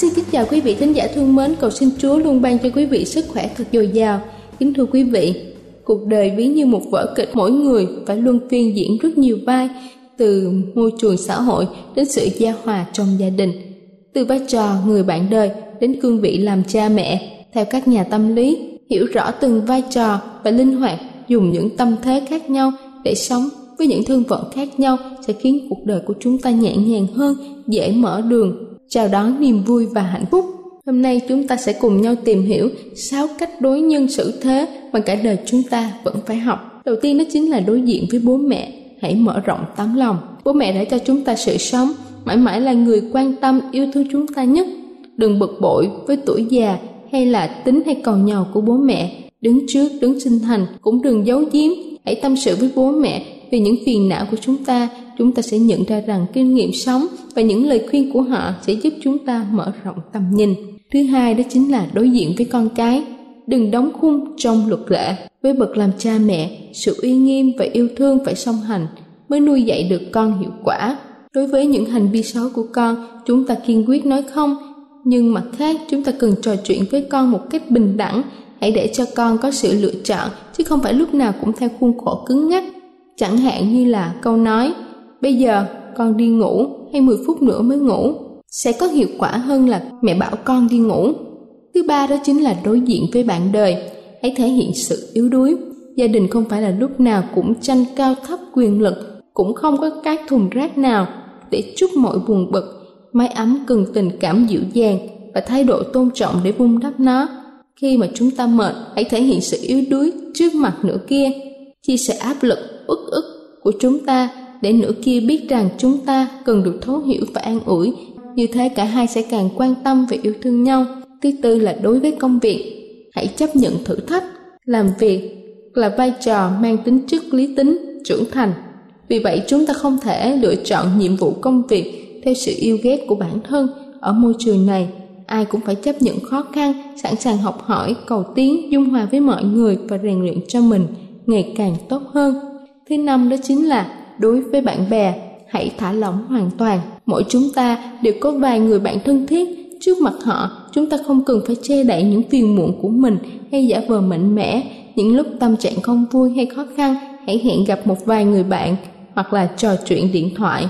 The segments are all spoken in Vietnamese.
Xin kính chào quý vị thính giả thương mến, cầu xin Chúa luôn ban cho quý vị sức khỏe thật dồi dào. Kính thưa quý vị, cuộc đời ví như một vở kịch mỗi người phải luân phiên diễn rất nhiều vai, từ môi trường xã hội đến sự gia hòa trong gia đình, từ vai trò người bạn đời đến cương vị làm cha mẹ. Theo các nhà tâm lý, hiểu rõ từng vai trò và linh hoạt dùng những tâm thế khác nhau để sống với những thương vận khác nhau sẽ khiến cuộc đời của chúng ta nhẹ nhàng hơn, dễ mở đường chào đón niềm vui và hạnh phúc. Hôm nay chúng ta sẽ cùng nhau tìm hiểu 6 cách đối nhân xử thế mà cả đời chúng ta vẫn phải học. Đầu tiên đó chính là đối diện với bố mẹ, hãy mở rộng tấm lòng. Bố mẹ đã cho chúng ta sự sống, mãi mãi là người quan tâm yêu thương chúng ta nhất. Đừng bực bội với tuổi già hay là tính hay còn nhàu của bố mẹ. Đứng trước, đứng sinh thành, cũng đừng giấu giếm. Hãy tâm sự với bố mẹ về những phiền não của chúng ta chúng ta sẽ nhận ra rằng kinh nghiệm sống và những lời khuyên của họ sẽ giúp chúng ta mở rộng tầm nhìn. Thứ hai đó chính là đối diện với con cái. Đừng đóng khung trong luật lệ. Với bậc làm cha mẹ, sự uy nghiêm và yêu thương phải song hành mới nuôi dạy được con hiệu quả. Đối với những hành vi xấu của con, chúng ta kiên quyết nói không. Nhưng mặt khác, chúng ta cần trò chuyện với con một cách bình đẳng. Hãy để cho con có sự lựa chọn, chứ không phải lúc nào cũng theo khuôn khổ cứng ngắc chẳng hạn như là câu nói, bây giờ con đi ngủ hay 10 phút nữa mới ngủ? sẽ có hiệu quả hơn là mẹ bảo con đi ngủ. Thứ ba đó chính là đối diện với bạn đời. Hãy thể hiện sự yếu đuối. Gia đình không phải là lúc nào cũng tranh cao thấp quyền lực, cũng không có cái thùng rác nào để chút mọi buồn bực. Mái ấm cần tình cảm dịu dàng và thái độ tôn trọng để vun đắp nó. Khi mà chúng ta mệt, hãy thể hiện sự yếu đuối trước mặt nửa kia. Chia sẻ áp lực uất ức của chúng ta, để nửa kia biết rằng chúng ta cần được thấu hiểu và an ủi. Như thế cả hai sẽ càng quan tâm và yêu thương nhau. Thứ tư là đối với công việc. Hãy chấp nhận thử thách, làm việc là vai trò mang tính chất lý tính, trưởng thành. Vì vậy, chúng ta không thể lựa chọn nhiệm vụ công việc theo sự yêu ghét của bản thân. Ở môi trường này, ai cũng phải chấp nhận khó khăn, sẵn sàng học hỏi, cầu tiến, dung hòa với mọi người và rèn luyện cho mình ngày càng tốt hơn thứ năm đó chính là đối với bạn bè, hãy thả lỏng hoàn toàn. Mỗi chúng ta đều có vài người bạn thân thiết. Trước mặt họ, chúng ta không cần phải che đậy những phiền muộn của mình hay giả vờ mạnh mẽ. Những lúc tâm trạng không vui hay khó khăn, hãy hẹn gặp một vài người bạn hoặc là trò chuyện điện thoại.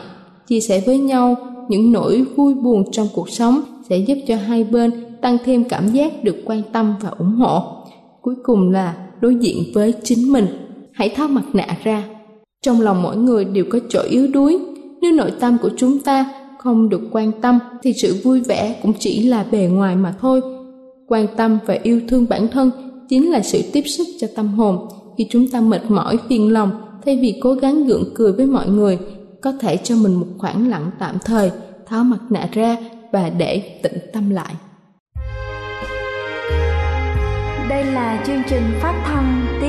Chia sẻ với nhau những nỗi vui buồn trong cuộc sống sẽ giúp cho hai bên tăng thêm cảm giác được quan tâm và ủng hộ. Cuối cùng là đối diện với chính mình hãy tháo mặt nạ ra. Trong lòng mỗi người đều có chỗ yếu đuối. Nếu nội tâm của chúng ta không được quan tâm thì sự vui vẻ cũng chỉ là bề ngoài mà thôi. Quan tâm và yêu thương bản thân chính là sự tiếp sức cho tâm hồn. Khi chúng ta mệt mỏi phiền lòng thay vì cố gắng gượng cười với mọi người có thể cho mình một khoảng lặng tạm thời, tháo mặt nạ ra và để tĩnh tâm lại. Đây là chương trình phát thanh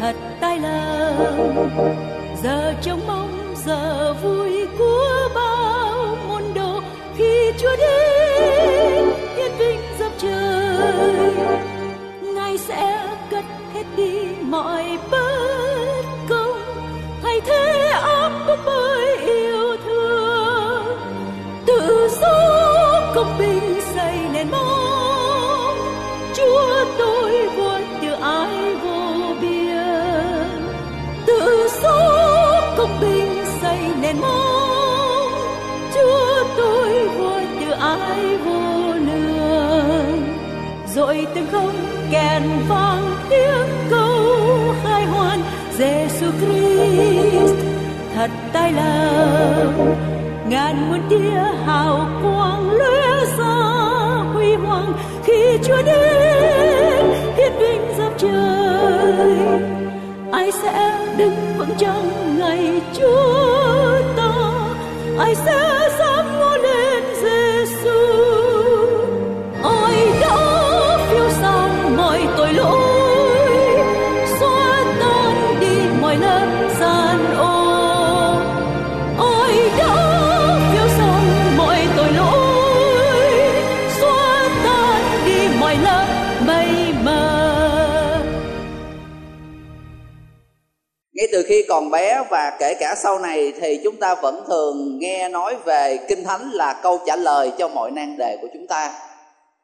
Thật tai lầm, giờ trông mong giờ vui của bao môn đồ. Khi Chúa đến yên vinh dập trời. Ngài sẽ cất hết đi mọi bất công. Thay thế áp bức bởi yêu thương. Tự do công bình xây nền mong rồi từng không kèn vang tiếng câu khai hoan Giêsu Christ, thật tai lòng ngàn muôn tia hào quang lóe ra huy hoàng, khi Chúa đến hiển vinh dập trời. Ai sẽ đứng vững trong ngày Chúa ta? Ai sẽ dám ngó lên Giêsu từ khi còn bé và kể cả sau này thì chúng ta vẫn thường nghe nói về kinh thánh là câu trả lời cho mọi nan đề của chúng ta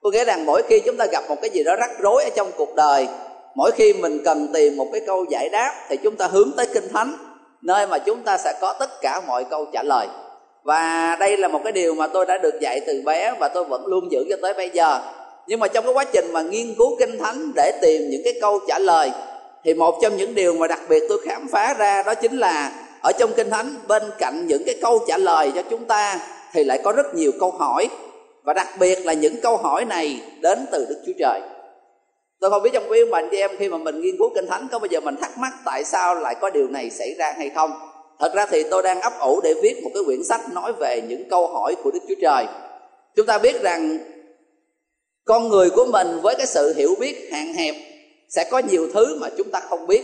có nghĩa rằng mỗi khi chúng ta gặp một cái gì đó rắc rối ở trong cuộc đời, mỗi khi mình cần tìm một cái câu giải đáp thì chúng ta hướng tới kinh thánh, nơi mà chúng ta sẽ có tất cả mọi câu trả lời. Và đây là một cái điều mà tôi đã được dạy từ bé và tôi vẫn luôn giữ cho tới bây giờ. Nhưng mà trong cái quá trình mà nghiên cứu kinh thánh để tìm những cái câu trả lời, thì một trong những điều mà đặc biệt tôi khám phá ra đó chính là ở trong kinh thánh, bên cạnh những cái câu trả lời cho chúng ta, thì lại có rất nhiều câu hỏi và đặc biệt là những câu hỏi này đến từ đức chúa trời. Tôi không biết trong quý ông bà anh chị em khi mà mình nghiên cứu kinh thánh, có bao giờ mình thắc mắc tại sao lại có điều này xảy ra hay không? Thật ra thì tôi đang ấp ủ để viết một cái quyển sách nói về những câu hỏi của đức chúa trời. Chúng ta biết rằng con người của mình với cái sự hiểu biết hạn hẹp sẽ có nhiều thứ mà chúng ta không biết.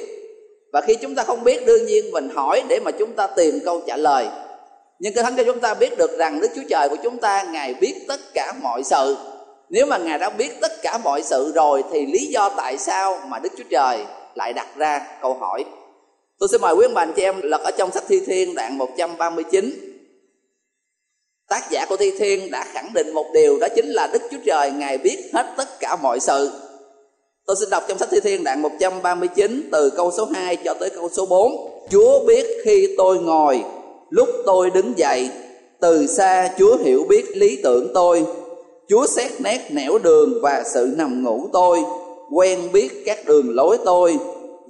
Và khi chúng ta không biết, đương nhiên mình hỏi để mà chúng ta tìm câu trả lời nhưng cái thánh cho chúng ta biết được rằng đức chúa trời của chúng ta ngài biết tất cả mọi sự. Nếu mà ngài đã biết tất cả mọi sự rồi thì lý do tại sao mà đức chúa trời lại đặt ra câu hỏi? Tôi xin mời quý ông bà anh chị em lật ở trong sách thi thiên đoạn 139 tác giả của thi thiên đã khẳng định một điều đó chính là đức chúa trời ngài biết hết tất cả mọi sự. Tôi xin đọc trong sách Thi Thiên đoạn 139 từ câu số 2 cho tới câu số 4. Chúa biết khi tôi ngồi, lúc tôi đứng dậy, từ xa Chúa hiểu biết lý tưởng tôi. Chúa xét nét nẻo đường và sự nằm ngủ tôi, quen biết các đường lối tôi,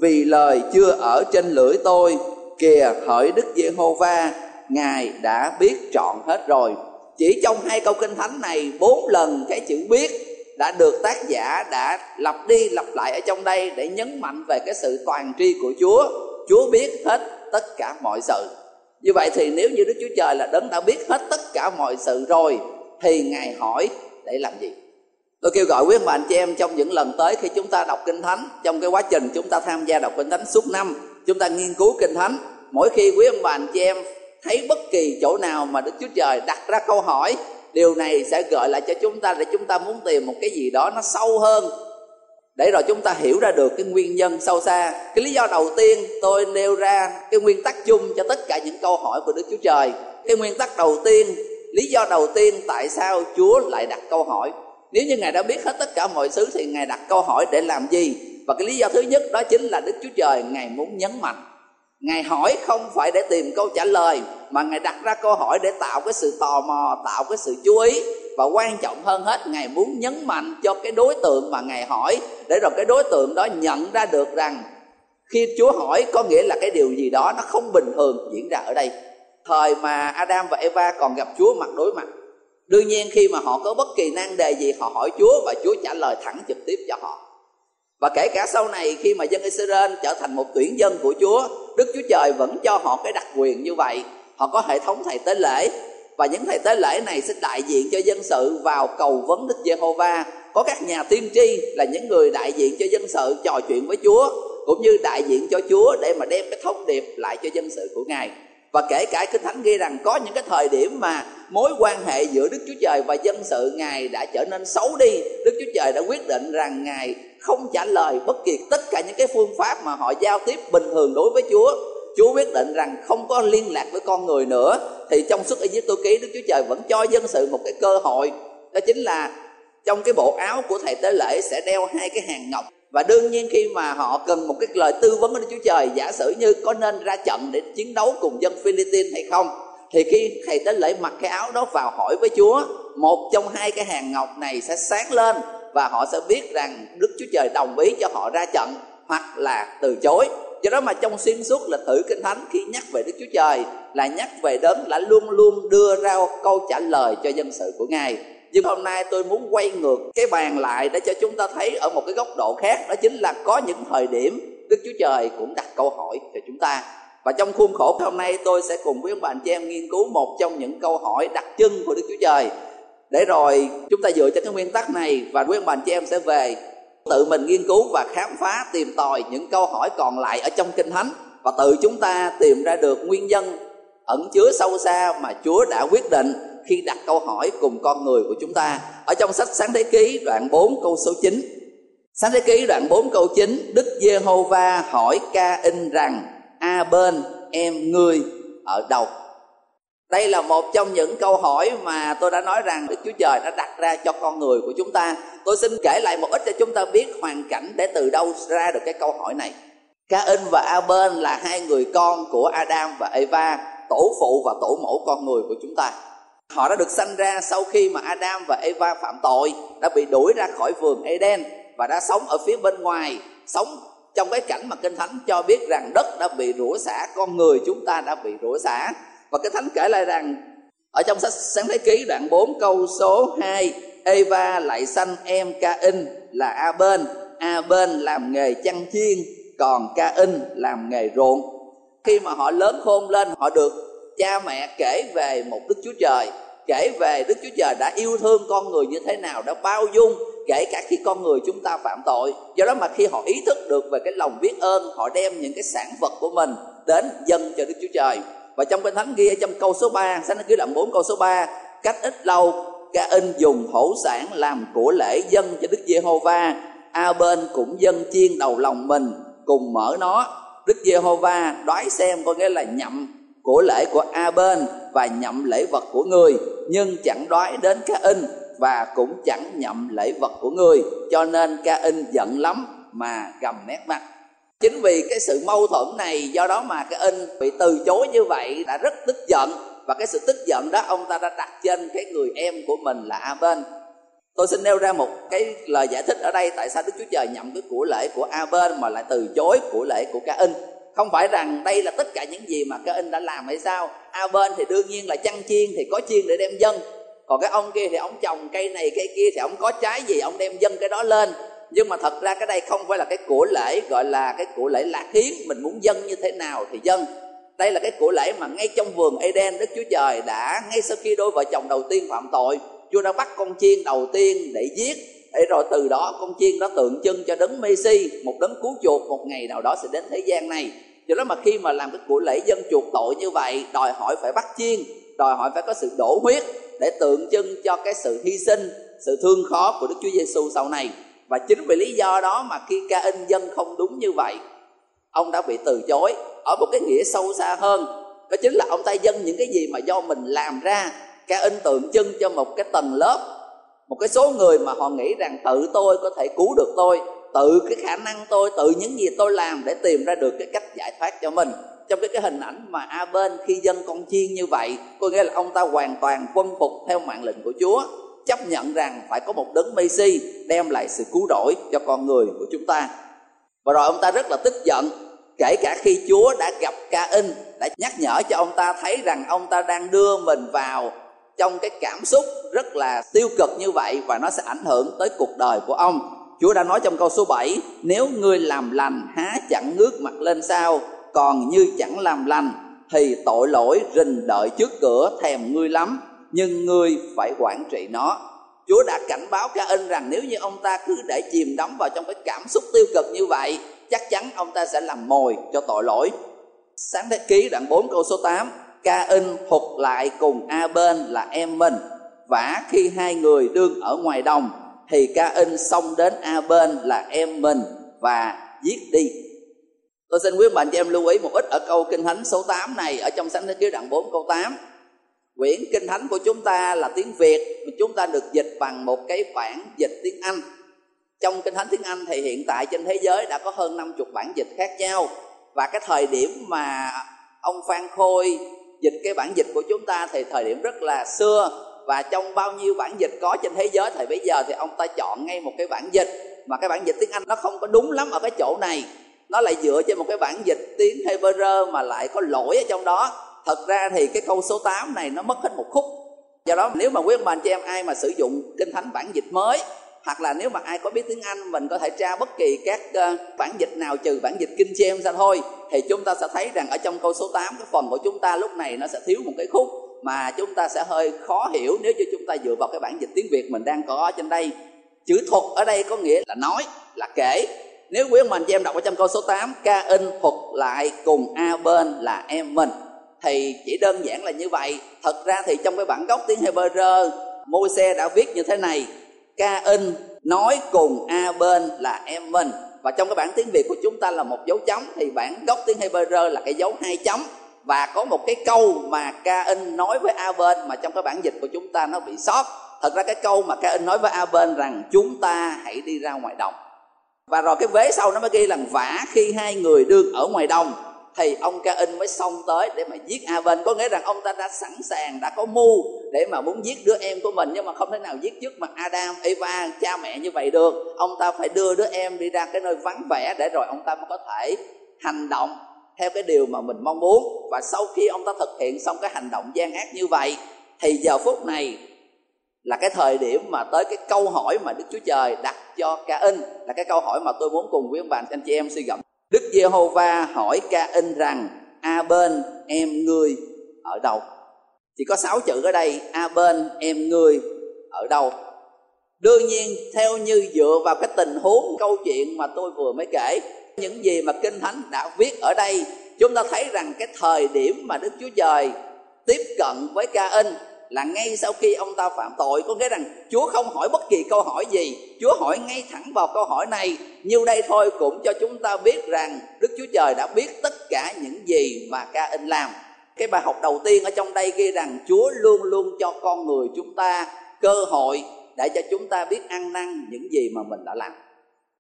vì lời chưa ở trên lưỡi tôi. Kìa hỡi Đức Giê-hô-va, Ngài đã biết trọn hết rồi. Chỉ trong hai câu kinh thánh này bốn lần cái chữ biết đã được tác giả đã lặp đi lặp lại ở trong đây để nhấn mạnh về cái sự toàn tri của Chúa. Chúa biết hết tất cả mọi sự. Như vậy thì nếu như Đức Chúa Trời là đấng đã biết hết tất cả mọi sự rồi, thì Ngài hỏi, để làm gì? tôi kêu gọi quý ông bà, anh chị em, trong những lần tới khi chúng ta đọc kinh thánh, trong cái quá trình chúng ta tham gia đọc kinh thánh suốt năm, chúng ta nghiên cứu kinh thánh, mỗi khi quý ông bà, anh chị em thấy bất kỳ chỗ nào mà đức chúa trời đặt ra câu hỏi, điều này sẽ gợi lại cho chúng ta, để chúng ta muốn tìm một cái gì đó nó sâu hơn để rồi chúng ta hiểu ra được cái nguyên nhân sâu xa. Cái lý do đầu tiên tôi nêu ra cái nguyên tắc chung cho tất cả những câu hỏi của đức chúa trời. Cái nguyên tắc đầu tiên, lý do đầu tiên tại sao chúa lại đặt câu hỏi. Nếu như ngài đã biết hết tất cả mọi thứ thì ngài đặt câu hỏi để làm gì? Và cái lý do thứ nhất đó chính là đức chúa trời, ngài muốn nhấn mạnh. Ngài hỏi không phải để tìm câu trả lời, mà ngài đặt ra câu hỏi để tạo cái sự tò mò, tạo cái sự chú ý và quan trọng hơn hết ngài muốn nhấn mạnh cho cái đối tượng mà ngài hỏi. Để rồi cái đối tượng đó nhận ra được rằng khi chúa hỏi có nghĩa là cái điều gì đó nó không bình thường diễn ra ở đây. Thời mà adam và eva còn gặp chúa mặt đối mặt đương nhiên khi mà họ có bất kỳ nan đề gì họ hỏi chúa và chúa trả lời thẳng trực tiếp cho họ. Và kể cả sau này khi mà dân Israel trở thành một tuyển dân của Chúa, Đức Chúa Trời vẫn cho họ cái đặc quyền như vậy. Họ có hệ thống thầy tế lễ và những thầy tế lễ này sẽ đại diện cho dân sự vào cầu vấn Đức Giê-hô-va. Có các nhà tiên tri là những người đại diện cho dân sự trò chuyện với Chúa, cũng như đại diện cho Chúa để mà đem cái thông điệp lại cho dân sự của Ngài. Và kể cả Kinh Thánh ghi rằng có những cái thời điểm mà mối quan hệ giữa Đức Chúa Trời và dân sự Ngài đã trở nên xấu đi. Đức Chúa Trời đã quyết định rằng Ngài không trả lời bất kỳ tất cả những cái phương pháp mà họ giao tiếp bình thường đối với Chúa Chúa quyết định rằng không có liên lạc với con người nữa. Thì trong suốt Ai-cập ký, Đức Chúa Trời vẫn cho dân sự một cái cơ hội. Đó chính là trong cái bộ áo của thầy tế lễ sẽ đeo hai cái hàng ngọc. Và đương nhiên khi mà họ cần một cái lời tư vấn của Đức Chúa Trời, giả sử như có nên ra trận để chiến đấu cùng dân Philippines hay không, thì khi thầy tế lễ mặc cái áo đó vào hỏi với Chúa, một trong hai cái hàng ngọc này sẽ sáng lên và họ sẽ biết rằng Đức Chúa Trời đồng ý cho họ ra trận hoặc là từ chối do đó mà trong xuyên suốt lịch sử kinh thánh khi nhắc về Đức Chúa Trời, là nhắc về đấng đã luôn luôn đưa ra câu trả lời cho dân sự của Ngài. Nhưng hôm nay tôi muốn quay ngược cái bàn lại để cho chúng ta thấy ở một cái góc độ khác, đó chính là có những thời điểm Đức Chúa Trời cũng đặt câu hỏi cho chúng ta. Và trong khuôn khổ hôm nay, tôi sẽ cùng với ông bà anh chị em nghiên cứu một trong những câu hỏi đặc trưng của Đức Chúa Trời. Để rồi chúng ta dựa trên cái nguyên tắc này và quý ông bà anh chị em sẽ về tự mình nghiên cứu và khám phá tìm tòi những câu hỏi còn lại ở trong kinh thánh và tự chúng ta tìm ra được nguyên nhân ẩn chứa sâu xa mà Chúa đã quyết định khi đặt câu hỏi cùng con người của chúng ta. Ở trong sách Sáng Thế Ký đoạn 4 câu số 9. Sáng Thế Ký đoạn 4 câu 9, Đức Giê-hô-va hỏi Ca-in rằng: "A bên em ngươi ở đâu?" Đây là một trong những câu hỏi mà tôi đã nói rằng đức chúa trời đã đặt ra cho con người của chúng ta. Tôi xin kể lại một ít cho chúng ta biết hoàn cảnh để từ đâu ra được cái câu hỏi này. Cain và Abel là hai người con của Adam và Eva, tổ phụ và tổ mẫu con người của chúng ta. Họ đã được sanh ra sau khi mà Adam và Eva phạm tội, đã bị đuổi ra khỏi vườn Eden và đã sống ở phía bên ngoài, sống trong cái cảnh mà kinh thánh cho biết rằng đất đã bị rủa xả, con người chúng ta đã bị rủa xả và cái thánh kể lại rằng, ở trong sách sáng thế ký, đoạn 4 câu số 2 Eva lại sanh em Cain là A bên A bên làm nghề chăn chiên, còn Cain làm nghề ruộng. Khi mà họ lớn khôn lên, họ được cha mẹ kể về một Đức Chúa Trời, kể về Đức Chúa Trời đã yêu thương con người như thế nào, đã bao dung, kể cả khi con người chúng ta phạm tội. Do đó mà khi họ ý thức được về cái lòng biết ơn, họ đem những cái sản vật của mình đến dâng cho Đức Chúa Trời và trong kinh thánh ghi trong câu số 3 sách ký đoạn 4 câu số 3 cách ít lâu ca in dùng thổ sản làm của lễ dân cho Đức Giê-hô-va. A bên cũng dân chiên đầu lòng mình, cùng mở nó. Đức Giê-hô-va đoái xem có nghĩa là nhậm của lễ của A bên và nhậm lễ vật của người, nhưng chẳng đoái đến ca in và cũng chẳng nhậm lễ vật của người, cho nên ca in giận lắm mà gầm nét mặt chính vì cái sự mâu thuẫn này, do đó mà cái in bị từ chối như vậy đã rất tức giận. Và cái sự tức giận đó, ông ta đã đặt trên cái người em của mình là a bên tôi xin nêu ra một cái lời giải thích ở đây, tại sao đức chúa trời nhậm cái của lễ của a bên mà lại từ chối của lễ của ca in. Không phải rằng đây là tất cả những gì mà ca in đã làm hay sao. A bên thì đương nhiên là chăn chiên thì có chiên để đem dân. Còn cái ông kia thì ông trồng cây này, cây kia thì ông có trái gì, ông đem dân cái đó lên nhưng mà thật ra cái đây không phải là cái của lễ, gọi là cái của lễ lạc hiến mình muốn dân như thế nào thì dân đây là cái của lễ mà ngay trong vườn Eden Đức Chúa Trời đã, ngay sau khi đôi vợ chồng đầu tiên phạm tội, Chúa đã bắt con chiên đầu tiên để giết. Để rồi từ đó con chiên đó tượng trưng cho đấng Messi một đấng cứu chuộc, một ngày nào đó sẽ đến thế gian này. Cho đó mà khi mà làm cái của lễ dân chuộc tội như vậy, đòi hỏi phải bắt chiên, đòi hỏi phải có sự đổ huyết để tượng trưng cho cái sự hy sinh, sự thương khó của Đức Chúa Giêsu sau này và chính vì lý do đó mà khi ca in dân không đúng như vậy, ông đã bị từ chối ở một cái nghĩa sâu xa hơn. Đó chính là ông ta dân những cái gì mà do mình làm ra. Ca in tượng trưng cho một cái tầng lớp, một cái số người mà họ nghĩ rằng tự tôi có thể cứu được tôi, tự cái khả năng tôi, tự những gì tôi làm để tìm ra được cái cách giải thoát cho mình. Trong cái cái hình ảnh mà a bên khi dân con chiên như vậy, có nghĩa là ông ta hoàn toàn quân phục theo mạng lệnh của chúa chấp nhận rằng phải có một đấng Messi đem lại sự cứu rỗi cho con người của chúng ta và rồi ông ta rất là tức giận, kể cả khi Chúa đã gặp Ca In đã nhắc nhở cho ông ta thấy rằng ông ta đang đưa mình vào trong cái cảm xúc rất là tiêu cực như vậy và nó sẽ ảnh hưởng tới cuộc đời của ông. Chúa đã nói trong câu số 7 Nếu ngươi làm lành, há chẳng ngước mặt lên sao, Còn như chẳng làm lành, Thì tội lỗi rình đợi trước cửa thèm ngươi lắm nhưng ngươi phải quản trị nó. Chúa đã cảnh báo ca in rằng nếu như ông ta cứ để chìm đắm vào trong cái cảm xúc tiêu cực như vậy, Chắc chắn ông ta sẽ làm mồi cho tội lỗi. Sáng thế ký đoạn 4 câu số 8 ca in thuộc lại cùng a bên là em mình. Vả khi hai người đương ở ngoài đồng, thì ca in xông đến a bên là em mình và giết đi. Tôi xin quý bạn cho em lưu ý một ít ở câu kinh thánh số 8 này ở trong sáng thế ký đoạn 4 câu 8 quyển kinh thánh của chúng ta là tiếng việt mà chúng ta được dịch bằng một cái bản dịch tiếng anh. Trong kinh thánh tiếng anh thì hiện tại trên thế giới đã có hơn 50 bản dịch khác nhau. Và cái thời điểm mà ông phan khôi dịch cái bản dịch của chúng ta thì thời điểm rất là xưa. Và trong bao nhiêu bản dịch có trên thế giới thì bây giờ thì ông ta chọn ngay một cái bản dịch. Mà cái bản dịch tiếng Anh nó không có đúng lắm ở cái chỗ này. Nó lại dựa trên một cái bản dịch tiếng Hebrew mà lại có lỗi ở trong đó thật ra thì cái câu số 8 này nó mất hết một khúc. Do đó nếu mà quý ông bà chị em ai mà sử dụng kinh thánh bản dịch mới hoặc là nếu mà ai có biết tiếng Anh mình có thể tra bất kỳ các uh, bản dịch nào trừ bản dịch Kinh James ra thôi thì chúng ta sẽ thấy rằng ở trong câu số 8 cái phần của chúng ta lúc này nó sẽ thiếu một cái khúc mà chúng ta sẽ hơi khó hiểu nếu như chúng ta dựa vào cái bản dịch tiếng Việt mình đang có trên đây. Chữ thuật ở đây có nghĩa là nói là kể. Nếu quý ông mình cho em đọc ở trong câu số 8 ca in thuật lại cùng a bên là em mình thì chỉ đơn giản là như vậy. Thật ra thì trong cái bản gốc tiếng Hebrew, Môi-se đã viết như thế này. Ca in nói cùng a bên là em mình. Và trong cái bản tiếng việt của chúng ta là một dấu chấm, thì bản gốc tiếng hebrew là cái dấu hai chấm. Và có một cái câu mà ca in nói với a bên mà trong cái bản dịch của chúng ta nó bị sót. Thật ra cái câu mà ca in nói với a bên rằng chúng ta hãy đi ra ngoài đồng. Và rồi cái vế sau nó mới ghi là vả khi hai người đương ở ngoài đồng thì ông ca in mới xông tới để mà giết a bên. Có nghĩa rằng ông ta đã sẵn sàng, đã có mưu để mà muốn giết đứa em của mình, nhưng mà không thể nào giết trước mặt adam, eva, cha mẹ như vậy được. Ông ta phải đưa đứa em đi ra cái nơi vắng vẻ để rồi ông ta mới có thể hành động theo cái điều mà mình mong muốn. Và sau khi ông ta thực hiện xong cái hành động gian ác như vậy, thì giờ phút này là cái thời điểm mà tới cái câu hỏi mà Đức Chúa Trời đặt cho Ca In, là cái câu hỏi mà tôi muốn cùng quý ông bạn anh chị em suy gẫm. Đức Giê-hô-va hỏi ca in rằng, A bên, em ngươi ở đâu? Chỉ có sáu chữ ở đây, A bên, em ngươi ở đâu? Đương nhiên, theo như dựa vào cái tình huống, câu chuyện mà tôi vừa mới kể, Những gì mà Kinh Thánh đã viết ở đây, Chúng ta thấy rằng cái thời điểm mà Đức Chúa Trời tiếp cận với ca in là ngay sau khi ông ta phạm tội, có nghĩa rằng Chúa không hỏi bất kỳ câu hỏi gì. Chúa hỏi ngay thẳng vào câu hỏi này. Như đây thôi cũng cho chúng ta biết rằng Đức Chúa Trời đã biết tất cả những gì mà ca in làm. Cái bài học đầu tiên ở trong đây ghi rằng Chúa luôn luôn cho con người chúng ta cơ hội Để cho chúng ta biết ăn năn những gì mà mình đã làm.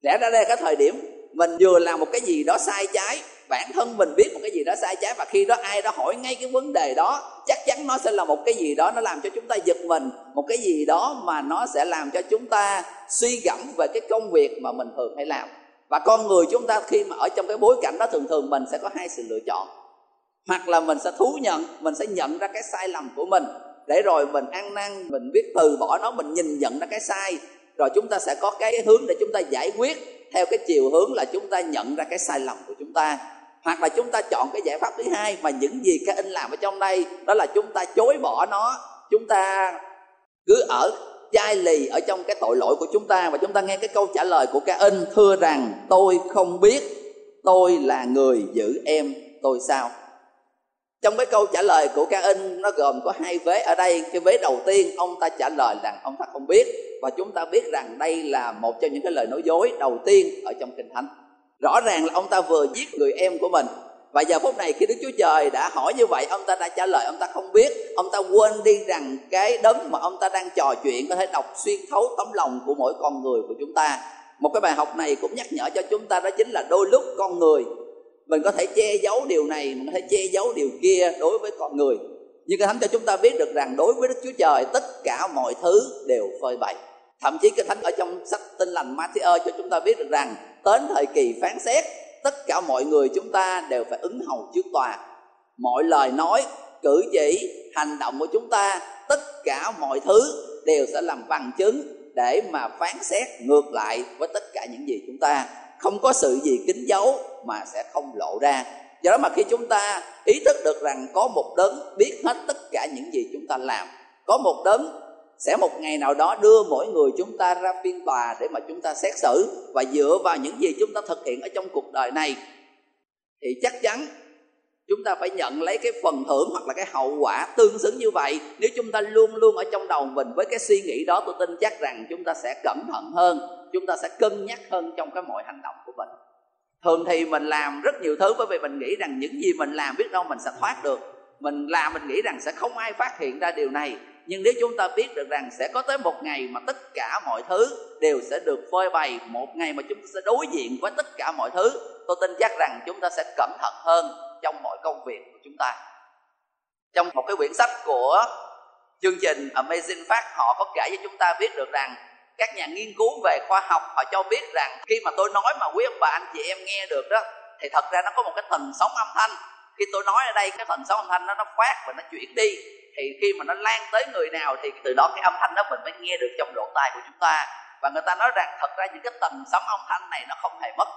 Lẽ ra đây cái thời điểm mình vừa làm một cái gì đó sai trái, bản thân mình biết một cái gì đó sai trái, và khi đó ai đó hỏi ngay cái vấn đề đó, chắc chắn nó sẽ là một cái gì đó nó làm cho chúng ta giật mình, một cái gì đó mà nó sẽ làm cho chúng ta suy gẫm về cái công việc mà mình thường hay làm. Và con người chúng ta khi mà ở trong cái bối cảnh đó, thường thường mình sẽ có hai sự lựa chọn. Hoặc là mình sẽ thú nhận, mình sẽ nhận ra cái sai lầm của mình, để rồi mình ăn năn, mình biết từ bỏ nó, mình nhìn nhận ra cái sai, rồi chúng ta sẽ có cái hướng để chúng ta giải quyết theo cái chiều hướng là chúng ta nhận ra cái sai lầm của chúng ta. Hoặc là chúng ta chọn cái giải pháp thứ hai mà những gì cái anh làm ở trong đây, đó là chúng ta chối bỏ nó. Chúng ta cứ ở chai lì ở trong cái tội lỗi của chúng ta và chúng ta nghe cái câu trả lời của ca in thưa rằng, tôi không biết, tôi là người giữ em, tôi sao? Trong cái câu trả lời của ca in, nó gồm có hai vế ở đây. Cái vế đầu tiên, ông ta trả lời rằng ông ta không biết. Và chúng ta biết rằng đây là một trong những cái lời nói dối đầu tiên ở trong kinh thánh. Rõ ràng là ông ta vừa giết người em của mình. Và giờ phút này khi Đức Chúa Trời đã hỏi như vậy, Ông ta đã trả lời, ông ta không biết. Ông ta quên đi rằng cái đấng mà ông ta đang trò chuyện, Có thể đọc xuyên thấu tấm lòng của mỗi con người của chúng ta. Một cái bài học này cũng nhắc nhở cho chúng ta Đó chính là đôi lúc con người mình có thể che giấu điều này, Mình có thể che giấu điều kia đối với con người. Nhưng cái thánh cho chúng ta biết được rằng Đối với Đức Chúa Trời, tất cả mọi thứ đều phơi bày. Thậm chí cái thánh ở trong sách tinh lành Matthew cho chúng ta biết được rằng, Đến thời kỳ phán xét, tất cả mọi người chúng ta đều phải ứng hầu trước tòa. Mọi lời nói, cử chỉ, hành động của chúng ta, tất cả mọi thứ đều sẽ làm bằng chứng để mà phán xét ngược lại với tất cả những gì chúng ta không có sự gì kín giấu mà sẽ không lộ ra. Do đó mà khi chúng ta ý thức được rằng có một đấng biết hết tất cả những gì chúng ta làm, có một đấng sẽ một ngày nào đó đưa mỗi người chúng ta ra phiên tòa để mà chúng ta xét xử và dựa vào những gì chúng ta thực hiện ở trong cuộc đời này, thì chắc chắn chúng ta phải nhận lấy cái phần thưởng hoặc là cái hậu quả tương xứng như vậy. Nếu chúng ta luôn luôn ở trong đầu mình với cái suy nghĩ đó, tôi tin chắc rằng chúng ta sẽ cẩn thận hơn, chúng ta sẽ cân nhắc hơn trong cái mọi hành động của mình. Thường thì mình làm rất nhiều thứ bởi vì mình nghĩ rằng những gì mình làm biết đâu mình sẽ thoát được. Mình làm mình nghĩ rằng sẽ không ai phát hiện ra điều này. Nhưng nếu chúng ta biết được rằng sẽ có tới một ngày mà tất cả mọi thứ đều sẽ được phơi bày, một ngày mà chúng ta sẽ đối diện với tất cả mọi thứ, tôi tin chắc rằng chúng ta sẽ cẩn thận hơn trong mọi công việc của chúng ta. Trong một cái quyển sách của chương trình Amazing Fact, họ có kể cho chúng ta biết được rằng các nhà nghiên cứu về khoa học, họ cho biết rằng khi mà tôi nói mà quý ông bà, anh chị em nghe được đó, thì thật ra nó có một cái thần sóng âm thanh. Khi tôi nói ở đây, cái thần sóng âm thanh nó nó phát và nó chuyển đi. Thì khi mà nó lan tới người nào, thì từ đó cái âm thanh đó mình mới nghe được trong lỗ tai của chúng ta. Và người ta nói rằng thật ra những cái tầng sóng âm thanh này nó không hề mất.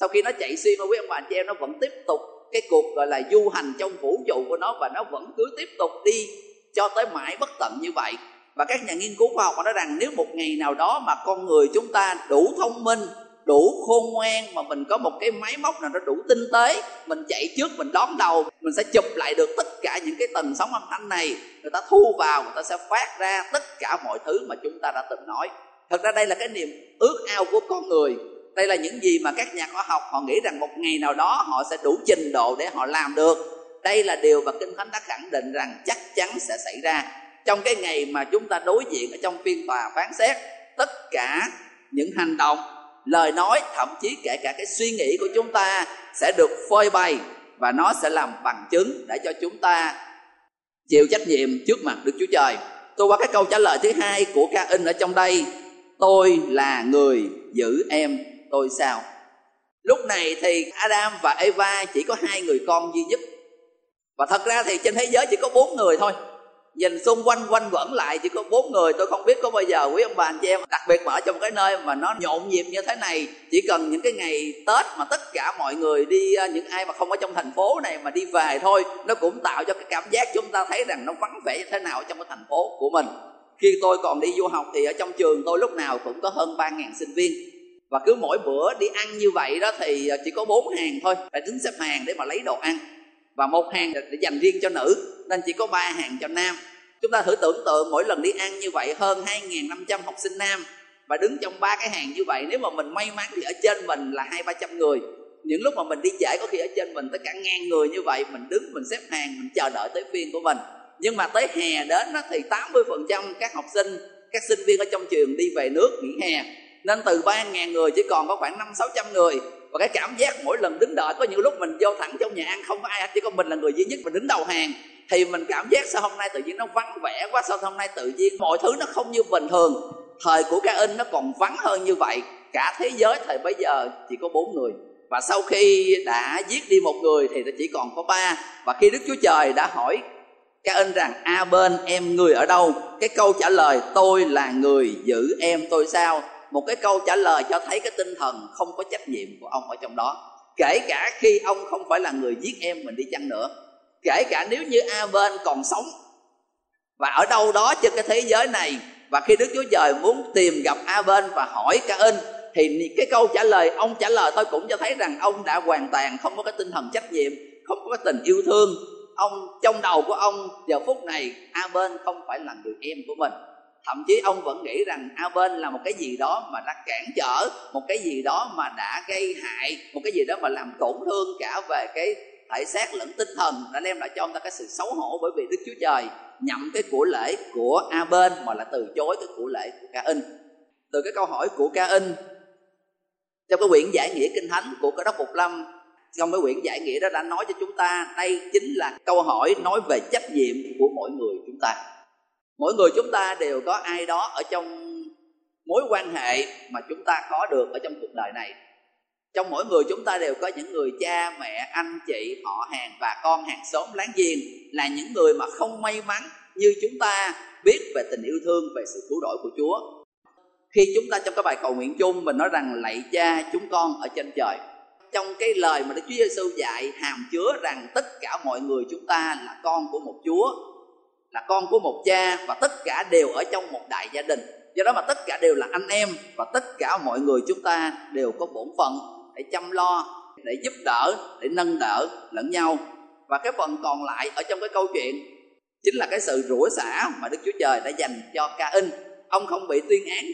Sau khi nó chạy xuyên qua quý ông bà, anh chị em nó vẫn tiếp tục cái cuộc gọi là du hành trong vũ trụ của nó và nó vẫn cứ tiếp tục đi cho tới mãi bất tận như vậy. Và các nhà nghiên cứu khoa học nói rằng nếu một ngày nào đó mà con người chúng ta đủ thông minh, đủ khôn ngoan mà mình có một cái máy móc nào nó đủ tinh tế, mình chạy trước, mình đón đầu, mình sẽ chụp lại được tất cả những cái tần sóng âm thanh này, người ta thu vào, người ta sẽ phát ra tất cả mọi thứ mà chúng ta đã từng nói. Thật ra đây là cái niềm ước ao của con người đây là những gì mà các nhà khoa học họ nghĩ rằng một ngày nào đó họ sẽ đủ trình độ để họ làm được. Đây là điều mà kinh thánh đã khẳng định rằng chắc chắn sẽ xảy ra. Trong cái ngày mà chúng ta đối diện ở trong phiên tòa phán xét tất cả những hành động lời nói thậm chí kể cả cái suy nghĩ của chúng ta sẽ được phơi bày và nó sẽ làm bằng chứng để cho chúng ta chịu trách nhiệm trước mặt Đức Chúa Trời. Tôi qua cái câu trả lời thứ hai của ca in ở trong đây, tôi là người giữ em tôi sao? Lúc này thì Adam và Eva chỉ có hai người con duy nhất. Và thật ra thì trên thế giới chỉ có bốn người thôi nhìn xung quanh quanh quẩn lại chỉ có bốn người tôi không biết có bao giờ quý ông bà, anh chị em, đặc biệt mà ở trong cái nơi mà nó nhộn nhịp như thế này, chỉ cần những cái ngày tết mà tất cả mọi người đi ờ, những ai mà không ở trong thành phố này mà đi về thôi, nó cũng tạo cho cái cảm giác chúng ta thấy rằng nó vắng vẻ như thế nào trong cái thành phố của mình khi tôi còn đi du học thì ở trong trường tôi lúc nào cũng có hơn ba ngàn sinh viên và cứ mỗi bữa đi ăn như vậy đó thì à, chỉ có bốn hàng thôi. Phải đứng xếp hàng để mà lấy đồ ăn. Và một hàng để dành riêng cho nữ, nên chỉ có ba hàng cho nam. Chúng ta thử tưởng tượng mỗi lần đi ăn như vậy hơn 2.500 học sinh nam. Và đứng trong ba cái hàng như vậy, nếu mà mình may mắn thì ở trên mình là hai ba trăm người. Những lúc mà mình đi trễ có khi ở trên mình tới cả ngàn người như vậy, mình đứng, mình xếp hàng, mình chờ đợi tới phiên của mình. Nhưng mà tới hè đến đó thì 80% các học sinh, các sinh viên ở trong trường đi về nước nghỉ hè nên từ ba ngàn người chỉ còn có khoảng năm sáu trăm người. Và cái cảm giác mỗi lần đứng đợi có những lúc mình vô thẳng trong nhà ăn, không có ai, chỉ có mình là người duy nhất mình đứng đầu hàng. Thì mình cảm giác sao hôm nay tự nhiên nó vắng vẻ quá, sao hôm nay tự nhiên mọi thứ nó không như bình thường. Thời của ca in nó còn vắng hơn như vậy. Cả thế giới thời bây giờ chỉ có bốn người. Và sau khi đã giết đi một người thì nó chỉ còn có ba. Và khi đức chúa trời đã hỏi ca in rằng, a bên, em người ở đâu? Cái câu trả lời, tôi là người giữ em, tôi sao? Một cái câu trả lời cho thấy cái tinh thần không có trách nhiệm của ông ở trong đó. Kể cả khi ông không phải là người giết em mình đi chăng nữa. Kể cả nếu như a bên còn sống. Và ở đâu đó trên cái thế giới này. Và khi đức chúa trời muốn tìm gặp a bên và hỏi ca in thì cái câu trả lời, ông trả lời thôi cũng cho thấy rằng ông đã hoàn toàn không có cái tinh thần trách nhiệm, không có cái tình yêu thương. Ông, trong đầu của ông, giờ phút này, a bên không phải là người em của mình thậm chí ông vẫn nghĩ rằng, a, bên là một cái gì đó mà đã cản trở, một cái gì đó mà đã gây hại, một cái gì đó mà làm tổn thương cả về cái thể xác lẫn tinh thần, đã đem lại cho ông ta cái sự xấu hổ bởi vì đức chúa trời nhậm cái của lễ của a bên mà là từ chối cái của lễ của ca in từ cái câu hỏi của ca in trong cái quyển giải nghĩa kinh thánh của cơ đốc phục lâm, trong cái quyển giải nghĩa đó đã nói cho chúng ta, đây chính là câu hỏi nói về trách nhiệm của mỗi người chúng ta mỗi người chúng ta đều có ai đó ở trong mối quan hệ mà chúng ta có được ở trong cuộc đời này. Trong mỗi người chúng ta đều có những người cha mẹ anh chị họ hàng và con hàng xóm. Láng giềng là những người mà không may mắn như chúng ta biết về tình yêu thương về sự cứu rỗi của chúa. Khi chúng ta trong cái bài cầu nguyện chung mình nói rằng lạy cha chúng con ở trên trời. Trong cái lời mà Đức Chúa Giêsu dạy hàm chứa rằng tất cả mọi người chúng ta là con của một Chúa, là con của một cha và tất cả đều ở trong một đại gia đình. Do đó mà tất cả đều là anh em và tất cả mọi người chúng ta đều có bổn phận để chăm lo, để giúp đỡ, để nâng đỡ lẫn nhau. Và cái phần còn lại ở trong cái câu chuyện chính là cái sự rủa xả mà Đức Chúa Trời đã dành cho Ca In. Ông không bị tuyên án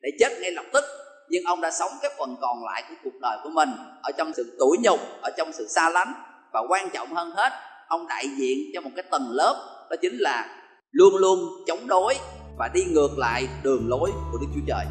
để chết ngay lập tức nhưng ông đã sống cái phần còn lại của cuộc đời của mình ở trong sự tủi nhục ở trong sự xa lánh và quan trọng hơn hết ông đại diện cho một cái tầng lớp đó chính là luôn luôn chống đối và đi ngược lại đường lối của Đức Chúa Trời.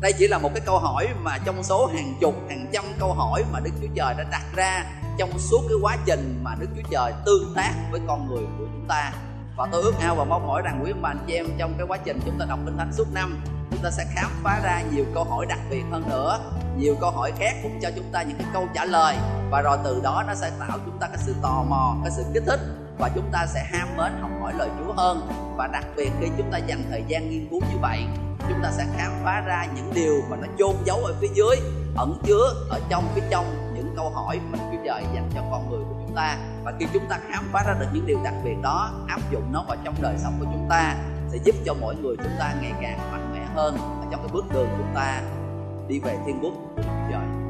Đây chỉ là một cái câu hỏi mà trong số hàng chục, hàng trăm câu hỏi mà Đức Chúa Trời đã đặt ra trong suốt cái quá trình mà Đức Chúa Trời tương tác với con người của chúng ta. Và tôi ước ao và mong mỏi rằng quý bạn chị em trong cái quá trình chúng ta đọc Kinh Thánh suốt năm chúng ta sẽ khám phá ra nhiều câu hỏi đặc biệt hơn nữa nhiều câu hỏi khác cũng cho chúng ta những cái câu trả lời và rồi từ đó nó sẽ tạo chúng ta cái sự tò mò cái sự kích thích và chúng ta sẽ ham mến học hỏi lời Chúa hơn và đặc biệt khi chúng ta dành thời gian nghiên cứu như vậy, chúng ta sẽ khám phá ra những điều mà nó chôn giấu ở phía dưới, ẩn chứa ở trong phía trong những câu hỏi mà Chúa Trời dành cho con người của chúng ta và khi chúng ta khám phá ra được những điều đặc biệt đó, áp dụng nó vào trong đời sống của chúng ta, sẽ giúp cho mỗi người chúng ta ngày càng mạnh mẽ hơn ở trong cái bước đường chúng ta đi về thiên quốc của Chúa Trời.